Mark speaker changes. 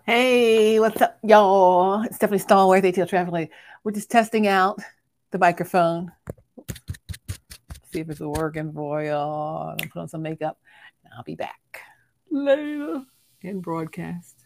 Speaker 1: Hey, what's up, y'all? It's Stephanie Stallworth, ATL Traveling. We're just testing out the microphone. See if it's working for y'all. I'm put on some makeup. and I'll be back later in broadcast.